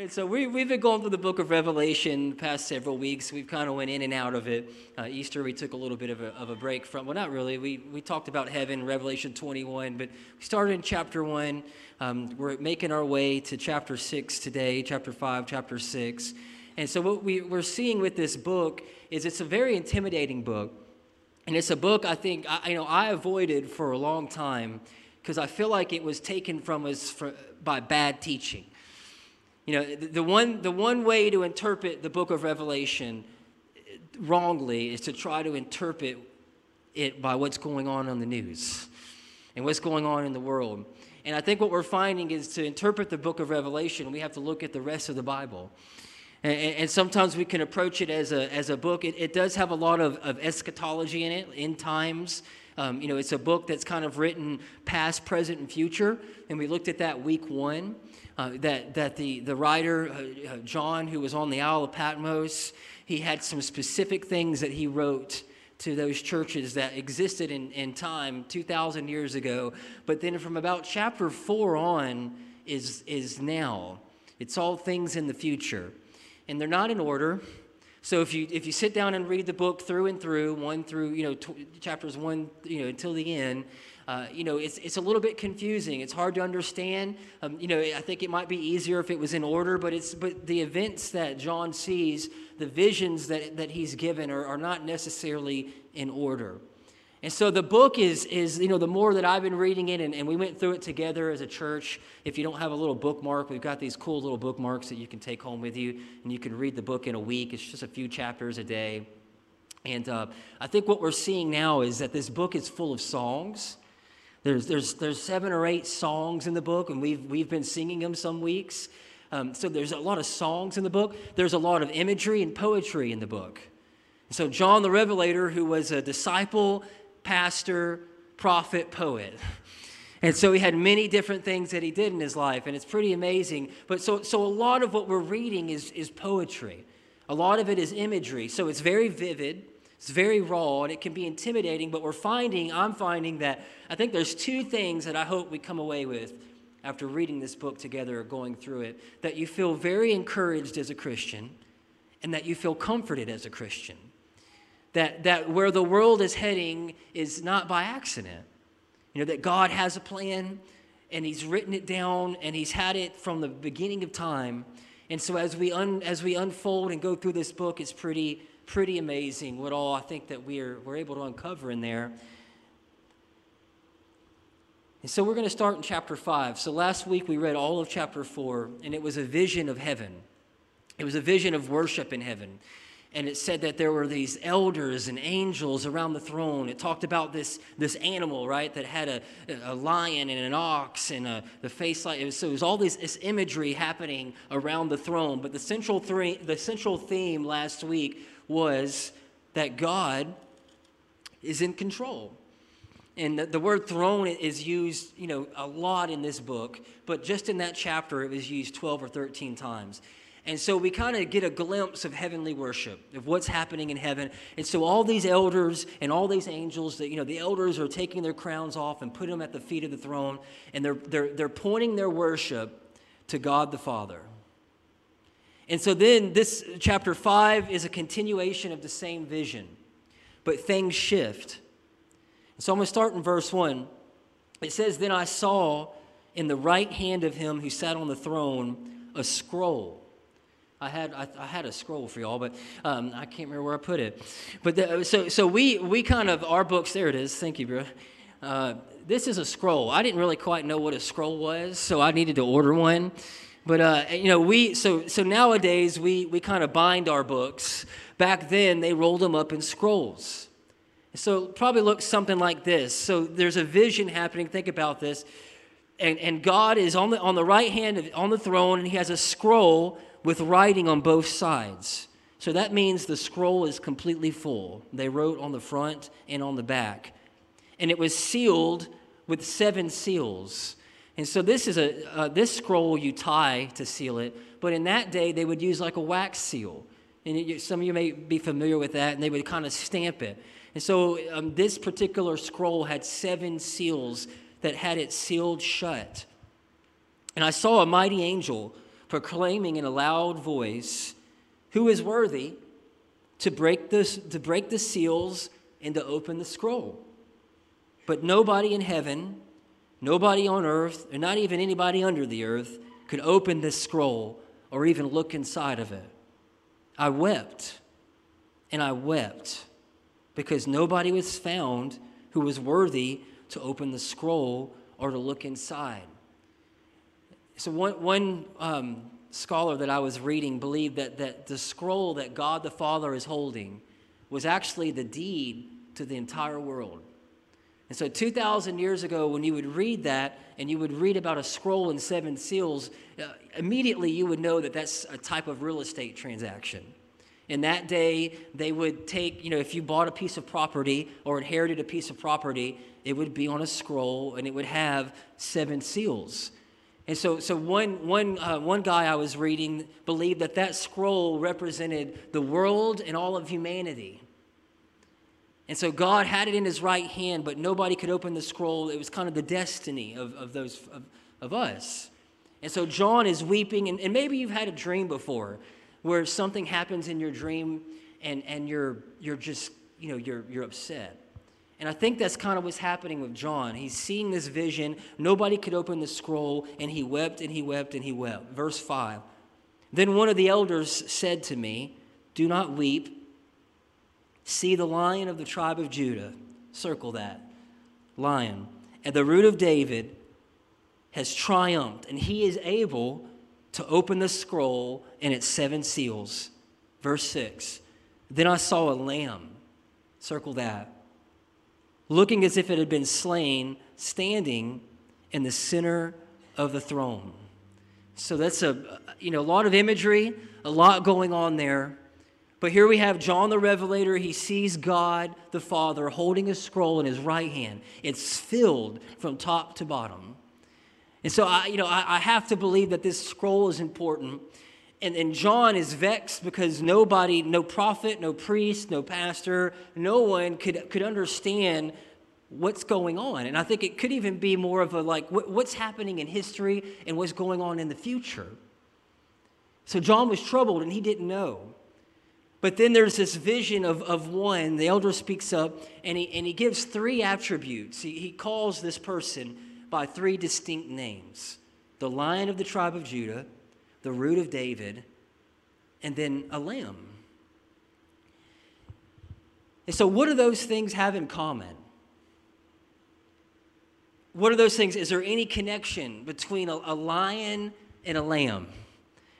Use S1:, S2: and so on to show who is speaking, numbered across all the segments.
S1: And so we, we've been going through the book of Revelation the past several weeks. We've kind of went in and out of it. Uh, Easter, we took a little bit of a, of a break from, well, not really. We, we talked about heaven, Revelation 21, but we started in chapter 1. Um, we're making our way to chapter 6 today, chapter 5, chapter 6. And so what we, we're seeing with this book is it's a very intimidating book. And it's a book I think, I, you know, I avoided for a long time because I feel like it was taken from us for, by bad teaching. You know, the, the, one, the one way to interpret the book of Revelation wrongly is to try to interpret it by what's going on on the news and what's going on in the world. And I think what we're finding is to interpret the book of Revelation, we have to look at the rest of the Bible. And, and sometimes we can approach it as a, as a book. It, it does have a lot of, of eschatology in it, in times. Um, you know, it's a book that's kind of written past, present, and future. And we looked at that week one uh, that, that the, the writer, uh, uh, John, who was on the Isle of Patmos, he had some specific things that he wrote to those churches that existed in, in time 2,000 years ago. But then from about chapter 4 on is, is now. It's all things in the future. And they're not in order. So if you if you sit down and read the book through and through, one through you know chapters one you know until the end, uh, you know, it's, it's a little bit confusing. It's hard to understand. Um, you know, I think it might be easier if it was in order, but it's but the events that John sees, the visions that, that he's given are, are not necessarily in order. And so the book is, is, you know, the more that I've been reading it, and, and we went through it together as a church. If you don't have a little bookmark, we've got these cool little bookmarks that you can take home with you, and you can read the book in a week. It's just a few chapters a day. And uh, I think what we're seeing now is that this book is full of songs. There's, there's, there's seven or eight songs in the book, and we've, we've been singing them some weeks. Um, so there's a lot of songs in the book. There's a lot of imagery and poetry in the book. So John the Revelator, who was a disciple, pastor, prophet, poet. And so he had many different things that he did in his life, and it's pretty amazing. But so, so a lot of what we're reading is, is poetry. A lot of it is imagery. So it's very vivid. It's very raw and it can be intimidating, but we're finding, I'm finding that I think there's two things that I hope we come away with after reading this book together or going through it that you feel very encouraged as a Christian and that you feel comforted as a Christian. That, that where the world is heading is not by accident. You know, that God has a plan and He's written it down and He's had it from the beginning of time. And so as we, un, as we unfold and go through this book, it's pretty pretty amazing what all I think that we're, we're able to uncover in there. And so we're going to start in chapter 5. So last week we read all of chapter 4, and it was a vision of heaven. It was a vision of worship in heaven. And it said that there were these elders and angels around the throne. It talked about this, this animal, right, that had a, a lion and an ox and a, the face like. So it was all this, this imagery happening around the throne. But the central, three, the central theme last week was that God is in control. And the, the, word throne is used, you know, a lot in this book, but just in that chapter it was used 12 or 13 times. And so we kind of get a glimpse of heavenly worship, of what's happening in heaven. And so all these elders and all these angels, that you know, the elders are taking their crowns off and putting them at the feet of the throne, and they're, they're, they're pointing their worship to God the Father. And so then this chapter 5 is a continuation of the same vision, but things shift. So I'm going to start in verse 1. It says, Then I saw in the right hand of him who sat on the throne a scroll. I had, I, I had a scroll for y'all, but um, I can't remember where I put it. But the, so, so we, we kind of, our books, there it is. Thank you, bro. Uh, this is a scroll. I didn't really quite know what a scroll was, so I needed to order one. But uh, you know, we so so nowadays we we kind of bind our books. Back then they rolled them up in scrolls. So probably looks something like this. So there's a vision happening. Think about this. And, and God is on the, on the right hand of, on the throne, and he has a scroll with writing on both sides. So that means the scroll is completely full. They wrote on the front and on the back. And it was sealed with seven seals. And so this is a uh, this scroll you tie to seal it, but in that day they would use like a wax seal, and it, some of you may be familiar with that, and they would kind of stamp it. And so um, this particular scroll had seven seals that had it sealed shut. And I saw a mighty angel proclaiming in a loud voice, Who is worthy to break, this, to break the seals and to open the scroll? But nobody in heaven, nobody on earth, and not even anybody under the earth, could open this scroll or even look inside of it. I wept and I wept because nobody was found who was worthy to open the scroll or to look inside. So, one, one um, scholar that I was reading believed that, that the scroll that God the Father is holding was actually the deed to the entire world. And so, 2,000 years ago, when you would read that and you would read about a scroll and seven seals, uh, immediately you would know that that's a type of real estate transaction. In that day, they would take, you know, if you bought a piece of property or inherited a piece of property, it would be on a scroll and it would have seven seals. And so, so one, one, uh, one guy I was reading believed that that scroll represented the world and all of humanity. And so God had it in his right hand, but nobody could open the scroll. It was kind of the destiny of, of those of, of us. And so John is weeping, and, and maybe you've had a dream before where something happens in your dream and, and you're, you're just, you know, you're, you're upset. And I think that's kind of what's happening with John. He's seeing this vision. Nobody could open the scroll, and he wept and he wept and he wept. Verse 5. Then one of the elders said to me, Do not weep. See the lion of the tribe of Judah. Circle that. Lion. At the root of David has triumphed, and he is able to open the scroll and its seven seals. Verse 6 Then I saw a lamb, circle that, looking as if it had been slain, standing in the center of the throne. So that's a you know a lot of imagery, a lot going on there. But here we have John the Revelator. He sees God the Father holding a scroll in his right hand. It's filled from top to bottom. And so I, you know, I, I have to believe that this scroll is important. And, and John is vexed because nobody, no prophet, no priest, no pastor, no one could, could understand what's going on. And I think it could even be more of a like, what, what's happening in history and what's going on in the future. So John was troubled and he didn't know. But then there's this vision of, of one. The elder speaks up and he, and he gives three attributes. He, he calls this person by three distinct names the lion of the tribe of Judah, the root of David, and then a lamb. And so, what do those things have in common? What are those things? Is there any connection between a, a lion and a lamb?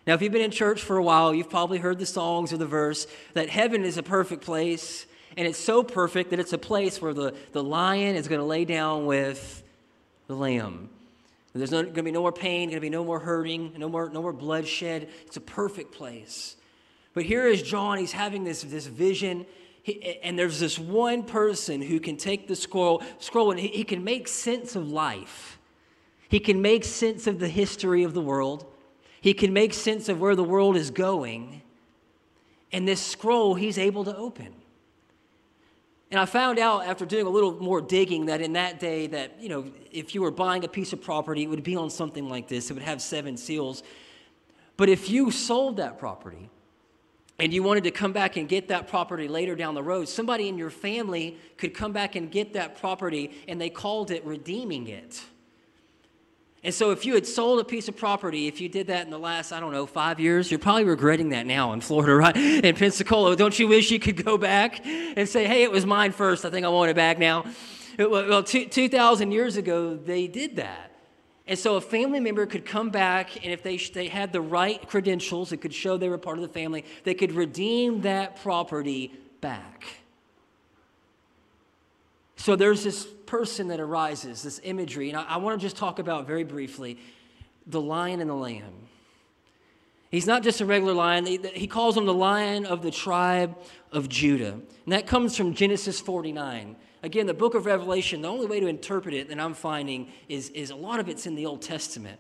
S1: Now, if you've been in church for a while, you've probably heard the songs or the verse that heaven is a perfect place, and it's so perfect that it's a place where the, the lion is going to lay down with the lamb. There's going to be no more pain, going to be no more hurting, no more, no more bloodshed. It's a perfect place. But here is John. He's having this, this vision. He, and there's this one person who can take the scroll, scroll and he, he can make sense of life. He can make sense of the history of the world. He can make sense of where the world is going. And this scroll he's able to open. And I found out after doing a little more digging that in that day that, you know, if you were buying a piece of property, it would be on something like this. It would have seven seals. But if you sold that property and you wanted to come back and get that property later down the road, somebody in your family could come back and get that property and they called it redeeming it. And so, if you had sold a piece of property, if you did that in the last, I don't know, five years, you're probably regretting that now in Florida, right? In Pensacola. Don't you wish you could go back and say, hey, it was mine first. I think I want it back now? Well, 2,000 years ago, they did that. And so, a family member could come back, and if they, they had the right credentials, it could show they were part of the family, they could redeem that property back. So, there's this person that arises, this imagery. And I, I want to just talk about very briefly the lion and the lamb. He's not just a regular lion, he, he calls him the lion of the tribe of Judah. And that comes from Genesis 49. Again, the book of Revelation, the only way to interpret it that I'm finding is, is a lot of it's in the Old Testament.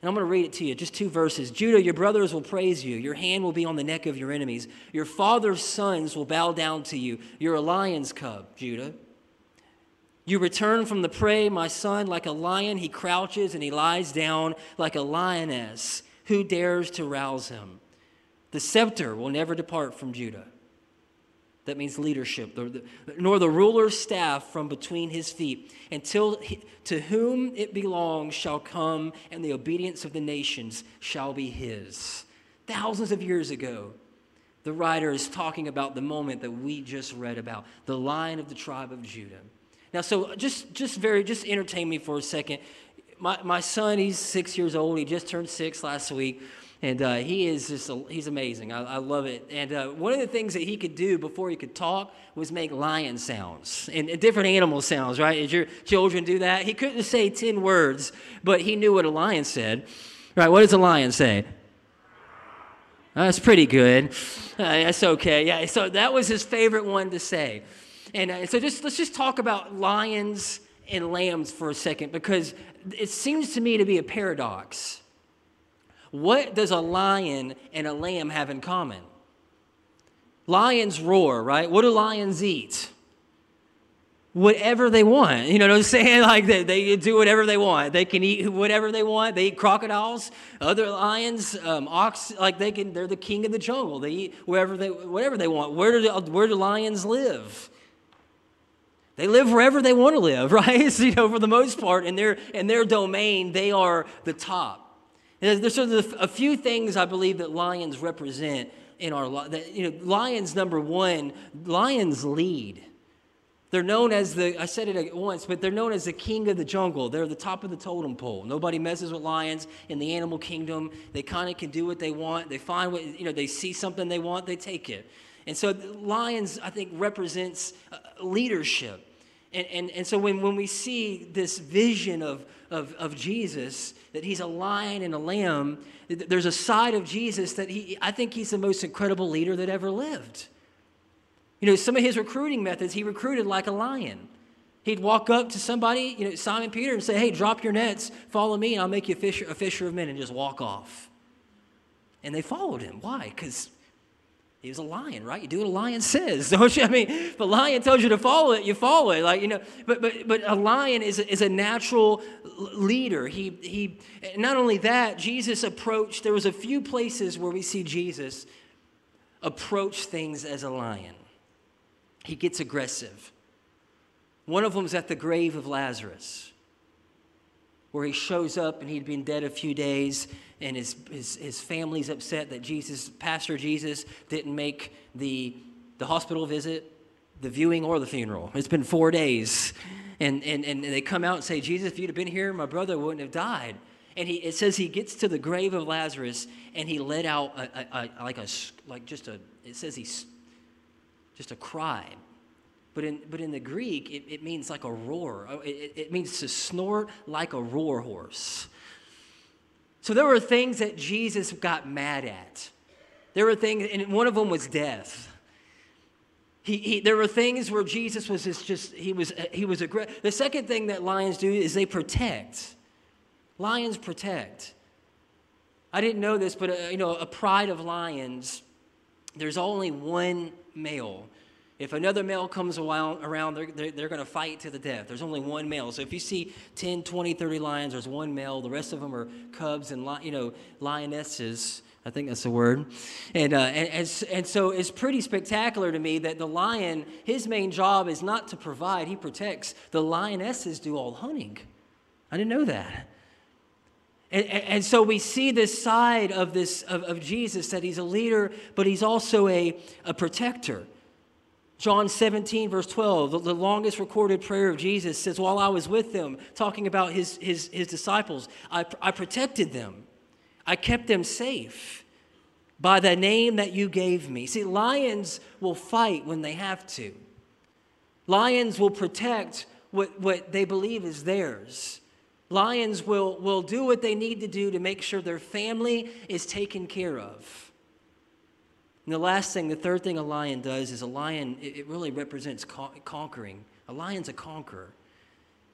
S1: And I'm going to read it to you, just two verses. Judah, your brothers will praise you. Your hand will be on the neck of your enemies. Your father's sons will bow down to you. You're a lion's cub, Judah. You return from the prey, my son, like a lion, he crouches and he lies down like a lioness Who dares to rouse him? The scepter will never depart from Judah. That means leadership, nor the ruler's staff from between his feet, until to whom it belongs shall come, and the obedience of the nations shall be his. Thousands of years ago, the writer is talking about the moment that we just read about the lion of the tribe of Judah. Now, so just, just very, just entertain me for a second. My, my son, he's six years old. He just turned six last week. And uh, he is just, a, he's amazing. I, I, love it. And uh, one of the things that he could do before he could talk was make lion sounds and, and, different animal sounds, right? Did your children do that? He couldn't say 10 words, but he knew what a lion said. Right, what does a lion say? That's pretty good. Uh, that's okay. Yeah, so that was his favorite one to say. And uh, so just let's just talk about lions and lambs for a second because it seems to me to be a paradox what does a lion and a lamb have in common? Lions roar, right? What do lions eat? Whatever they want. You know what I'm saying? Like they, they do whatever they want. They can eat whatever they want. They eat crocodiles. Other lions, um, ox, like they can, they're the king of the jungle. They eat wherever they, whatever they want. Where do, where do lions live? They live wherever they want to live, right? So, you know, for the most part, in their, in their domain, they are the top. And There's sort of a few things I believe that lions represent in our life. You know, lions, number one, lions lead. They're known as the, I said it once, but they're known as the king of the jungle. They're the top of the totem pole. Nobody messes with lions in the animal kingdom. They kind of can do what they want. They find what, you know, they see something they want, they take it. And so lions, I think, represents uh, leadership. And, and, and so when, when we see this vision of, of, of Jesus, that he's a lion and a lamb, there's a side of Jesus that he, I think he's the most incredible leader that ever lived. You know, some of his recruiting methods, he recruited like a lion. He'd walk up to somebody, you know, Simon Peter, and say, Hey, drop your nets, follow me, and I'll make you a fisher, a fisher of men, and just walk off. And they followed him. Why? Because he was a lion, right? You do what a lion says, don't you? I mean, if a lion tells you to follow it, you follow it. Like, you know, but but but a lion is a, is a natural leader. He he not only that, Jesus approached, there was a few places where we see Jesus approach things as a lion. He gets aggressive. One of them is at the grave of Lazarus, where he shows up and he'd been dead a few days and his, his, his family's upset that Jesus, Pastor Jesus, didn't make the, the hospital visit, the viewing, or the funeral. It's been four days. And, and, and they come out and say, Jesus, if you'd have been here, my brother wouldn't have died. And he, it says he gets to the grave of Lazarus and he let out a, a, a, like a like just a it says he's just a cry, but in but in the Greek it, it means like a roar. Oh, it, it means to snort like a roar horse. So there were things that Jesus got mad at. There were things, and one of them was death. He, he, there were things where Jesus was just, just he was he was aggressive. The second thing that lions do is they protect. Lions protect. I didn't know this, but uh, you know, a pride of lions. There's only one male. If another male comes around, they're, they're, they're going to fight to the death. There's only one male. So if you see 10, 20, 30 lions, there's one male. The rest of them are cubs and, you know, lionesses. I think that's the word. And, uh, and, and, and so it's pretty spectacular to me that the lion, his main job is not to provide, he protects. The lionesses do all hunting. I didn't know that. And, and, so we see this side of this of, of Jesus that he's a leader, but he's also a, a protector. John 17, verse 12, the, the, longest recorded prayer of Jesus says, While I was with them, talking about his, his, his disciples, I, I protected them. I kept them safe by the name that you gave me. See, lions will fight when they have to, lions will protect what, what they believe is theirs. Lions will, will do what they need to do to make sure their family is taken care of. And the last thing, the third thing a lion does is a lion, it, really represents conquering. A lion's a conqueror.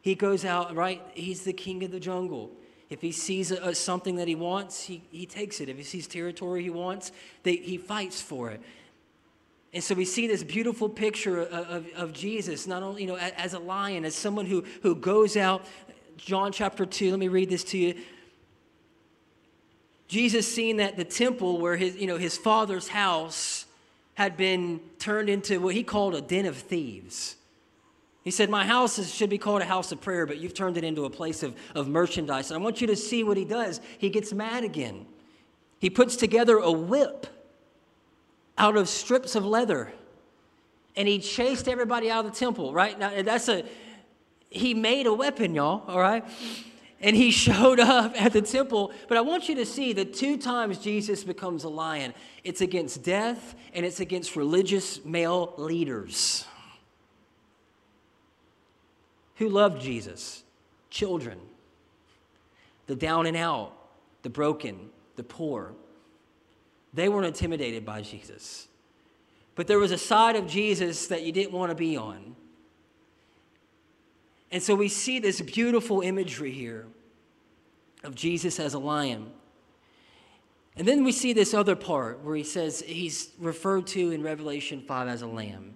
S1: He goes out, right? He's the king of the jungle. If he sees a, a, something that he wants, he, he takes it. If he sees territory he wants, they, he fights for it. And so we see this beautiful picture of, of, of, Jesus, not only you know, as a lion, as someone who, who goes out. John chapter 2, let me read this to you. Jesus seen that the temple where his, you know, his father's house had been turned into what he called a den of thieves. He said, My house is, should be called a house of prayer, but you've turned it into a place of, of merchandise. And I want you to see what he does. He gets mad again. He puts together a whip out of strips of leather and he chased everybody out of the temple, right? Now, that's a, he made a weapon, y'all, all right? And he showed up at the temple. But I want you to see the two times Jesus becomes a lion it's against death and it's against religious male leaders who loved Jesus children, the down and out, the broken, the poor. They weren't intimidated by Jesus. But there was a side of Jesus that you didn't want to be on. And so we see this beautiful imagery here of Jesus as a lion. And then we see this other part where he says he's referred to in Revelation 5 as a lamb.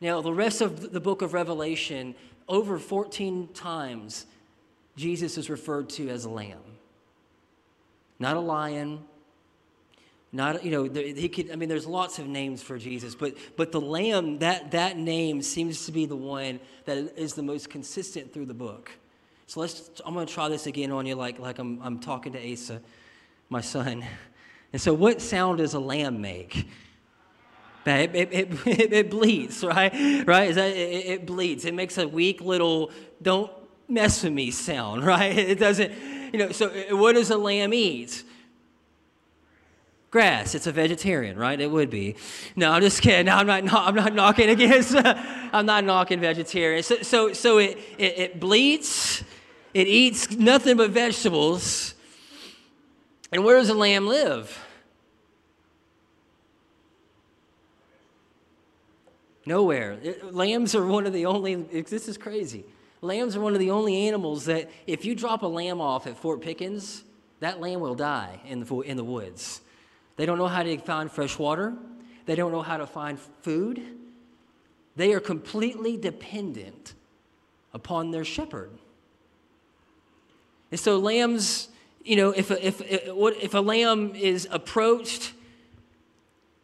S1: Now, the rest of the book of Revelation, over 14 times, Jesus is referred to as a lamb. Not a lion, not you know he could i mean there's lots of names for jesus but but the lamb that that name seems to be the one that is the most consistent through the book. So let's i'm going to try this again on you like like i'm, I'm talking to asa my son. And so what sound does a lamb make? It, it, it, it bleeds right? Right? Is that it, it bleeds. It makes a weak little don't mess with me sound right? It doesn't you know so uh, what does a lamb eat grass. It's a vegetarian, right? It would be. No, I'm just kidding. No, I'm not. I'm not knocking against. I'm not knocking vegetarians. So, so, so it, it, it bleeds. It eats nothing but vegetables. And where does a lamb live? Nowhere. It, lambs are one of the only. This is crazy. Lambs are one of the only animals that, if you drop a lamb off at Fort Pickens, that lamb will die in the, in the woods. They don't know how to find fresh water. They don't know how to find food. They are completely dependent upon their shepherd. And so, lambs, you know, if a, if, if a lamb is approached,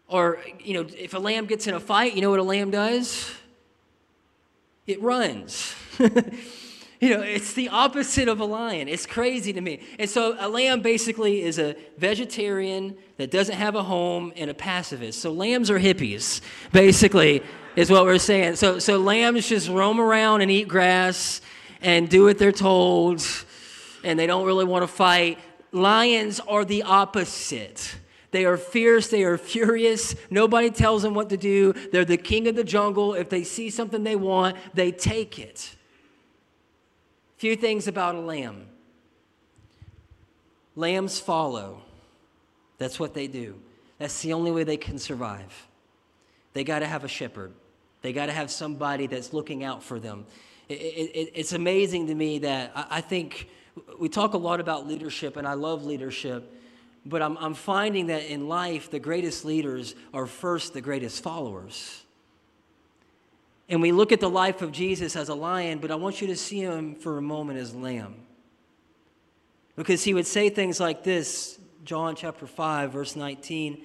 S1: or, you know, if a lamb gets in a fight, you know what a lamb does? It runs. You know, it's the opposite of a lion. It's crazy to me. And so a lamb basically is a vegetarian that doesn't have a home and a pacifist. So lambs are hippies, basically, is what we're saying. So, so lambs just roam around and eat grass and do what they're told, and they don't really want to fight. Lions are the opposite. They are fierce, they are furious. Nobody tells them what to do. They're the king of the jungle. If they see something they want, they take it. Few things about a lamb. Lambs follow. That's what they do. That's the only way they can survive. They got to have a shepherd. They got to have somebody that's looking out for them. It, it, it's amazing to me that I, I, think we talk a lot about leadership, and I love leadership, but I'm, I'm finding that in life, the greatest leaders are first the greatest followers. And we look at the life of Jesus as a lion, but I want you to see him for a moment as lamb. Because he would say things like this John chapter 5, verse 19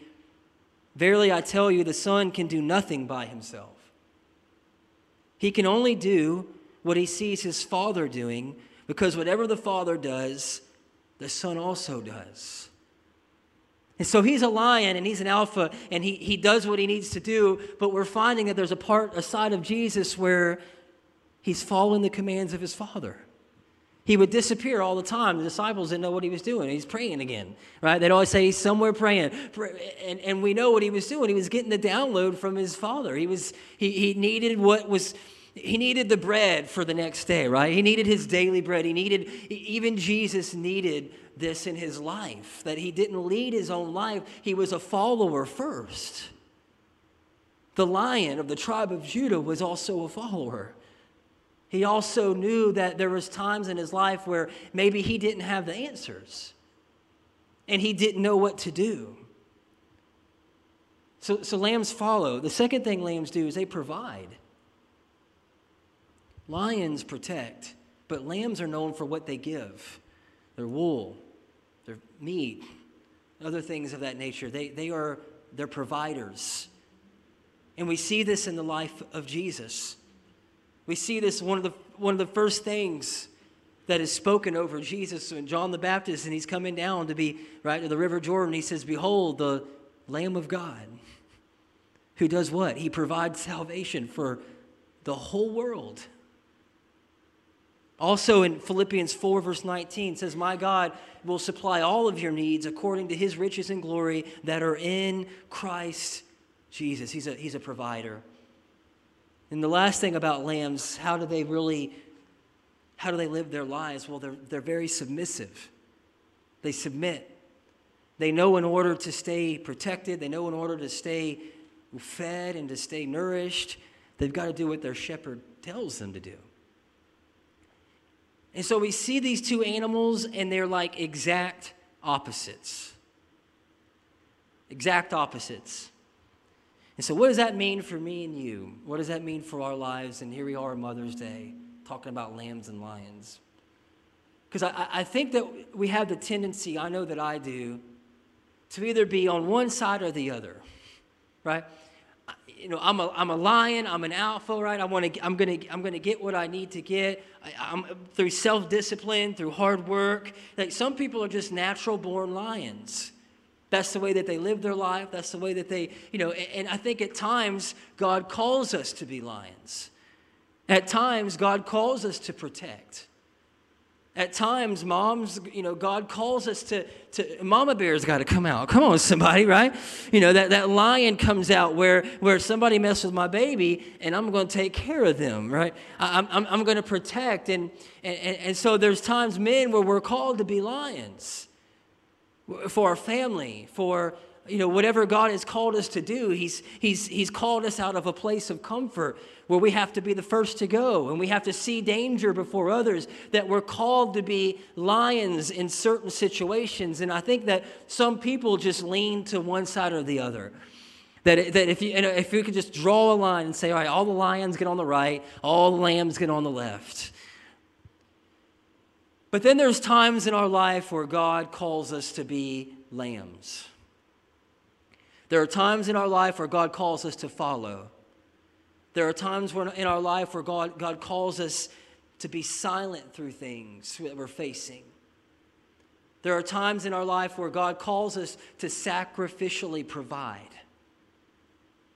S1: Verily I tell you, the Son can do nothing by himself. He can only do what he sees his Father doing, because whatever the Father does, the Son also does. And so he's a lion and he's an alpha and he, he does what he needs to do, but we're finding that there's a part, a side of Jesus where he's following the commands of his father. He would disappear all the time. The disciples didn't know what he was doing. He's praying again, right? They'd always say he's somewhere praying. And, and we know what he was doing. He was getting the download from his father. He, was, he, he needed what was, he needed the bread for the next day, right? He needed his daily bread. He needed, even Jesus needed this in his life, that he didn't lead his own life, he was a follower first. The lion of the tribe of Judah was also a follower. He also knew that there was times in his life where maybe he didn't have the answers and he didn't know what to do. So, so lambs follow. The second thing lambs do is they provide. Lions protect, but lambs are known for what they give their wool, their meat, other things of that nature. They, they are their providers. And we see this in the life of Jesus. We see this one of the one of the first things that is spoken over Jesus when John the Baptist and he's coming down to be right to the river Jordan. He says, Behold, the Lamb of God, who does what? He provides salvation for the whole world. Also in Philippians 4, verse 19, says, My God will supply all of your needs according to his riches and glory that are in Christ Jesus. He's a, he's a provider. And the last thing about lambs, how do they really, how do they live their lives? Well, they're, they're very submissive. They submit. They know in order to stay protected, they know in order to stay fed and to stay nourished, they've got to do what their shepherd tells them to do. And so we see these two animals, and they're like exact opposites. Exact opposites. And so, what does that mean for me and you? What does that mean for our lives? And here we are on Mother's Day talking about lambs and lions. Because I, I think that we have the tendency, I know that I do, to either be on one side or the other, right? You know, I'm a, I'm a lion, I'm an alpha, right? I want to, I'm going to I'm gonna get what I need to get I, am through self discipline, through hard work. Like some people are just natural born lions. That's the way that they live their life. That's the way that they, you know, and I think at times God calls us to be lions. At times God calls us to protect. At times, moms, you know, God calls us to, to mama bear's got to come out. Come on, somebody, right? You know, that, that lion comes out where, where somebody messes with my baby and I'm going to take care of them, right? I'm, I'm, I'm going to protect. And, and, and so there's times, men, where we're called to be lions for our family, for you know whatever God has called us to do. He's he's he's called us out of a place of comfort where we have to be the first to go and we have to see danger before others. That we're called to be lions in certain situations, and I think that some people just lean to one side or the other. That, that if, you, if you could just draw a line and say, all right, all the lions get on the right, all the lambs get on the left. But then there's times in our life where God calls us to be lambs. There are times in our life where God calls us to follow. There are times when, in our life where God, God calls us to be silent through things that we're facing. There are times in our life where God calls us to sacrificially provide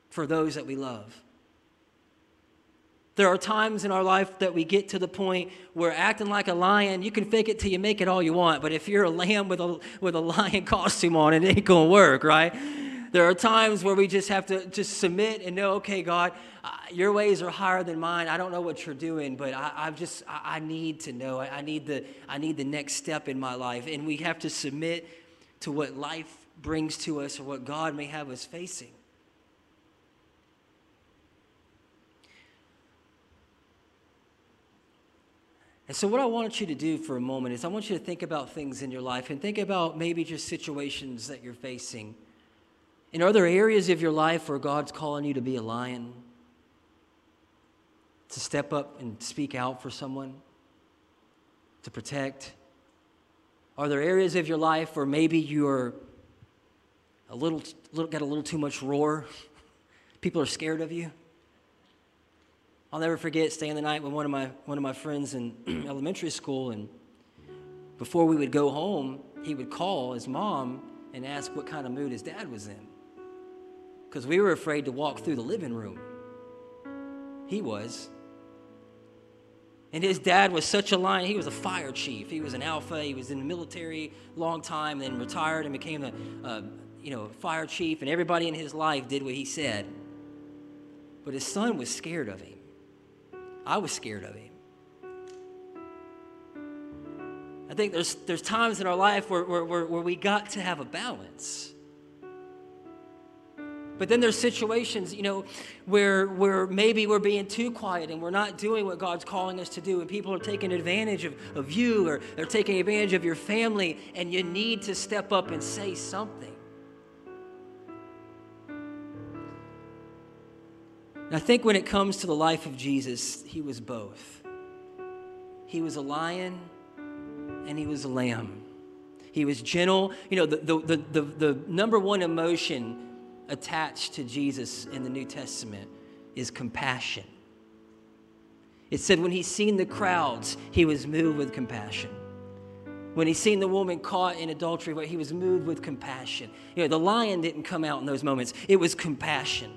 S1: for those that we love. There are times in our life that we get to the point where acting like a lion, you can fake it till you make it all you want, but if you're a lamb with a, with a lion costume on, it ain't gonna work, right? There are times where we just have to just submit and know, okay, God, uh, your ways are higher than mine. I don't know what you're doing, but I, I just, I, I, need to know. I, I, need the, I need the next step in my life. And we have to submit to what life brings to us or what God may have us facing. And so, what I want you to do for a moment is I want you to think about things in your life and think about maybe just situations that you're facing. And are there areas of your life where God's calling you to be a lion? To step up and speak out for someone? To protect? Are there areas of your life where maybe you're a little, little got a little too much roar? People are scared of you? I'll never forget staying the night with one of my one of my friends in elementary school, and before we would go home, he would call his mom and ask what kind of mood his dad was in, because we were afraid to walk through the living room. He was. And his dad was such a lion. He was a fire chief. He was an alpha. He was in the military long time, then retired and became a, a you know fire chief. And everybody in his life did what he said. But his son was scared of him. I was scared of him. I think there's, there's times in our life where, where, where, where we got to have a balance. But then there's situations, you know, where, where maybe we're being too quiet and we're not doing what God's calling us to do, and people are taking advantage of, of you or they're taking advantage of your family, and you need to step up and say something. And I think when it comes to the life of Jesus, he was both. He was a lion and he was a lamb. He was gentle. You know, the, the, the, the, the number one emotion attached to Jesus in the New Testament is compassion. It said when he seen the crowds, he was moved with compassion. When he seen the woman caught in adultery, he was moved with compassion. You know, the lion didn't come out in those moments. It was compassion.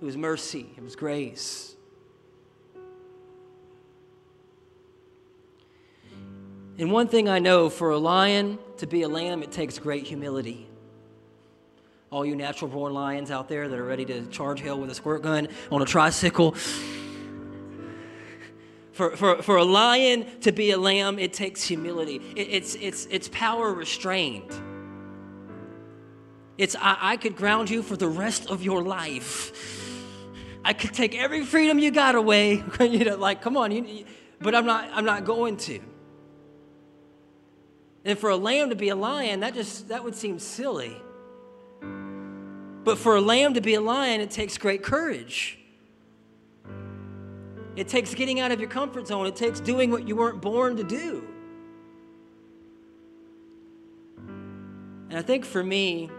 S1: It was mercy. It was grace. And one thing I know for a lion to be a lamb, it takes great humility. All you natural born lions out there that are ready to charge hell with a squirt gun on a tricycle. For, for, for a lion to be a lamb, it takes humility. It, it's, it's, it's power restrained. It's, I, I could ground you for the rest of your life. I could take every freedom you got away. you know, like, come on, you, but I'm not, I'm not going to. And for a lamb to be a lion, that just that would seem silly. But for a lamb to be a lion, it takes great courage. It takes getting out of your comfort zone. It takes doing what you weren't born to do. And I think for me,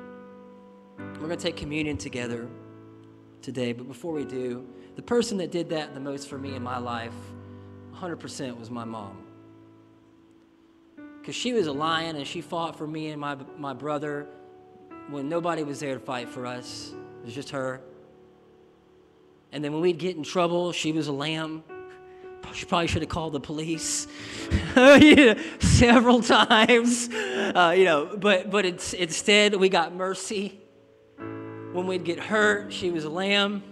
S1: we're going to take communion together today. But before we do, the person that did that the most for me in my life, 100% was my mom because she was a lion and she fought for me and my, my brother when nobody was there to fight for us. It was just her. And then when we'd get in trouble, she was a lamb. She probably should have called the police several times, uh, you know. But but it's, instead, we got mercy. When we'd get hurt, she was a lamb.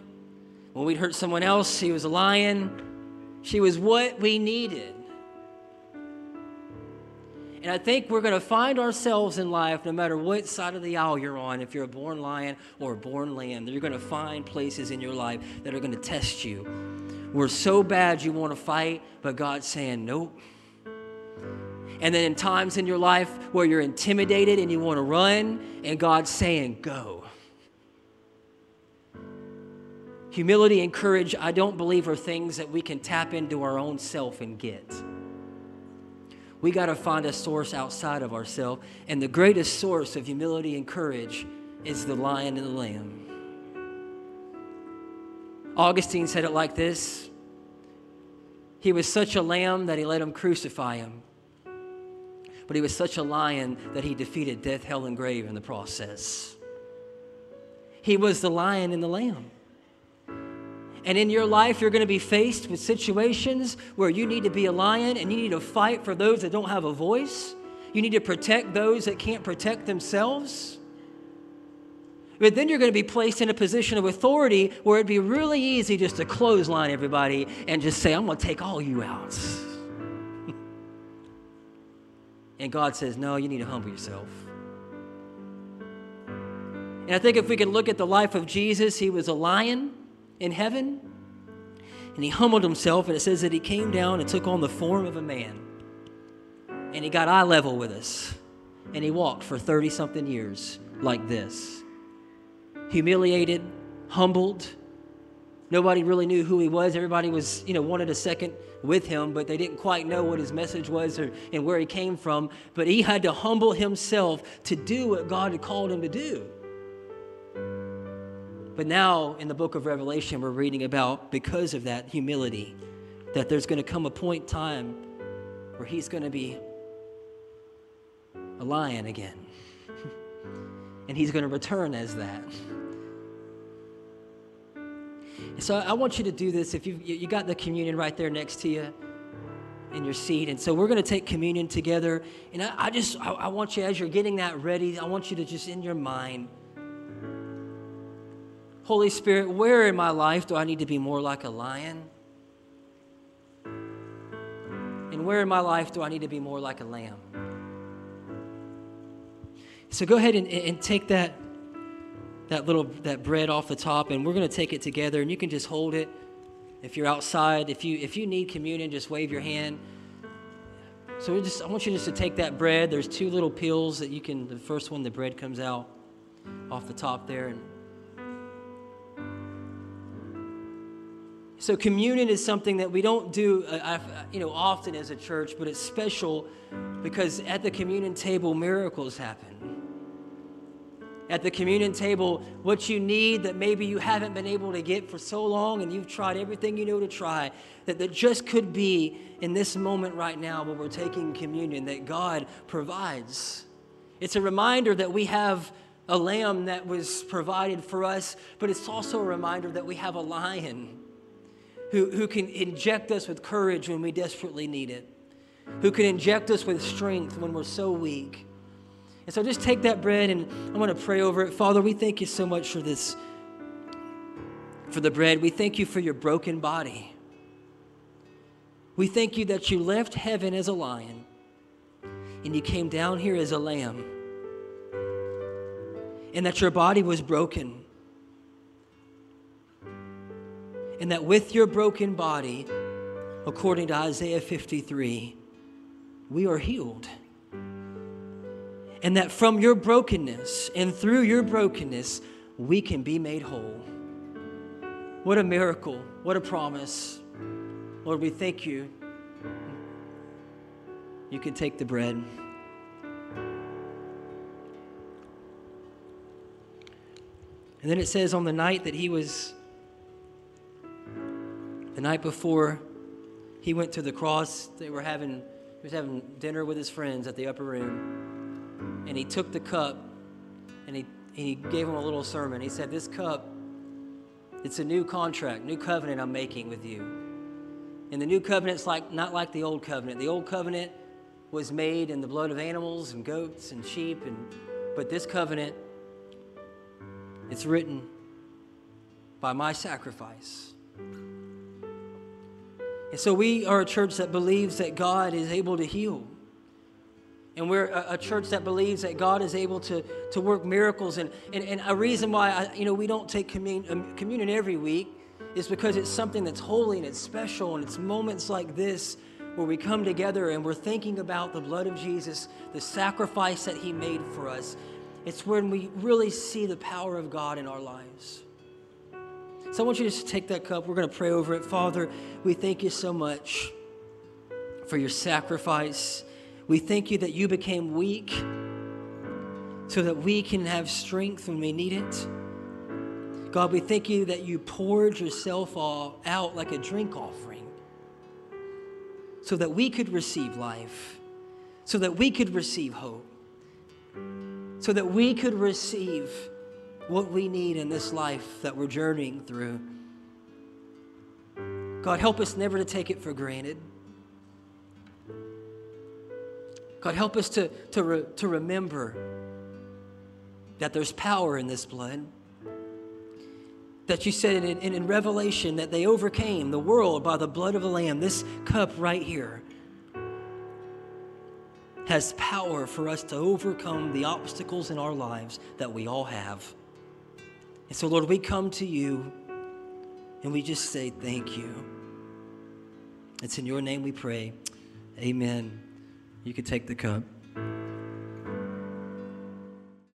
S1: When we'd hurt someone else, she was a lion. She was what we needed. And I think we're going to find ourselves in life, no matter what side of the aisle you're on, if you're a born lion or a born lamb, you're going to find places in your life that are going to test you. We're so bad you want to fight, but God's saying, nope. And then in times in your life where you're intimidated and you want to run, and God's saying, go. Humility and courage, I don't believe, are things that we can tap into our own self and get. We got to find a source outside of ourselves. And the greatest source of humility and courage is the lion and the lamb. Augustine said it like this He was such a lamb that he let him crucify him. But he was such a lion that he defeated death, hell, and grave in the process. He was the lion and the lamb. And in your life, you're going to be faced with situations where you need to be a lion and you need to fight for those that don't have a voice. You need to protect those that can't protect themselves. But then you're going to be placed in a position of authority where it'd be really easy just to clothesline everybody and just say, I'm going to take all you out. and God says, No, you need to humble yourself. And I think if we can look at the life of Jesus, he was a lion in heaven. And he humbled himself, and it says that he came down and took on the form of a man. And he got eye level with us. And he walked for 30 something years like this humiliated, humbled. Nobody really knew who he was. Everybody was, you know, wanted a second with him, but they didn't quite know what his message was or, and where he came from. But he had to humble himself to do what God had called him to do. But now in the book of Revelation, we're reading about, because of that humility, that there's going to come a point in time where he's going to be a lion again. and he's going to return as that. so I want you to do this. If you you got the communion right there next to you in your seat, and so we're going to take communion together. And I, I just I, I want you as you're getting that ready, I want you to just in your mind Holy Spirit, where in my life do I need to be more like a lion? And where in my life do I need to be more like a lamb? So go ahead and, and take that, that little that bread off the top, and we're going to take it together, and you can just hold it. If you're outside, if you if you need communion, just wave your hand. So just I want you just to take that bread. There's two little pills that you can. The first one, the bread comes out off the top there, and So communion is something that we don't do, uh, uh, you know, often as a church, but it's special because at the communion table, miracles happen. At the communion table, what you need that maybe you haven't been able to get for so long and you've tried everything you know to try, that, that just could be in this moment right now when we're taking communion, that God provides. It's a reminder that we have a lamb that was provided for us, but it's also a reminder that we have a lion who, who can inject us with courage when we desperately need it, who can inject us with strength when we're so weak. And so just take that bread and I want to pray over it. Father, we thank you so much for this, for the bread. We thank you for your broken body. We thank you that you left heaven as a lion and you came down here as a lamb, and that your body was broken and that with your broken body, according to Isaiah 53, we are healed. And that from your brokenness and through your brokenness, we can be made whole. What a miracle. What a promise. Lord, we thank you. You can take the bread. And then it says on the night that he was the night before he went to the cross, they were having, he was having dinner with his friends at the upper room. And he took the cup and he, he gave them a little sermon. He said, This cup, it's a new contract, new covenant I'm making with you. And the new covenant's like not like the old covenant. The old covenant was made in the blood of animals and goats and sheep, and but this covenant, it's written by my sacrifice. And so we are a church that believes that God is able to heal. And we're a, a church that believes that God is able to, to work miracles. And, and, and a reason why I, you know, we don't take commun- um, communion every week is because it's something that's holy and it's special. And it's moments like this where we come together and we're thinking about the blood of Jesus, the sacrifice that he made for us. It's when we really see the power of God in our lives. So I want you to take that cup. We're going to pray over it. Father, we thank you so much for your sacrifice. We thank you that you became weak so that we can have strength when we need it. God, we thank you that you poured yourself all out like a drink offering so that we could receive life, so that we could receive hope, so that we could receive what we need in this life that we're journeying through. God, help us never to take it for granted. God, help us to, to, re, to remember that there's power in this blood. That you said in, in, in Revelation that they overcame the world by the blood of the Lamb. This cup right here has power for us to overcome the obstacles in our lives that we all have. And so, Lord, we come to you and we just say thank you. It's in your name we pray. Amen. You can take the cup.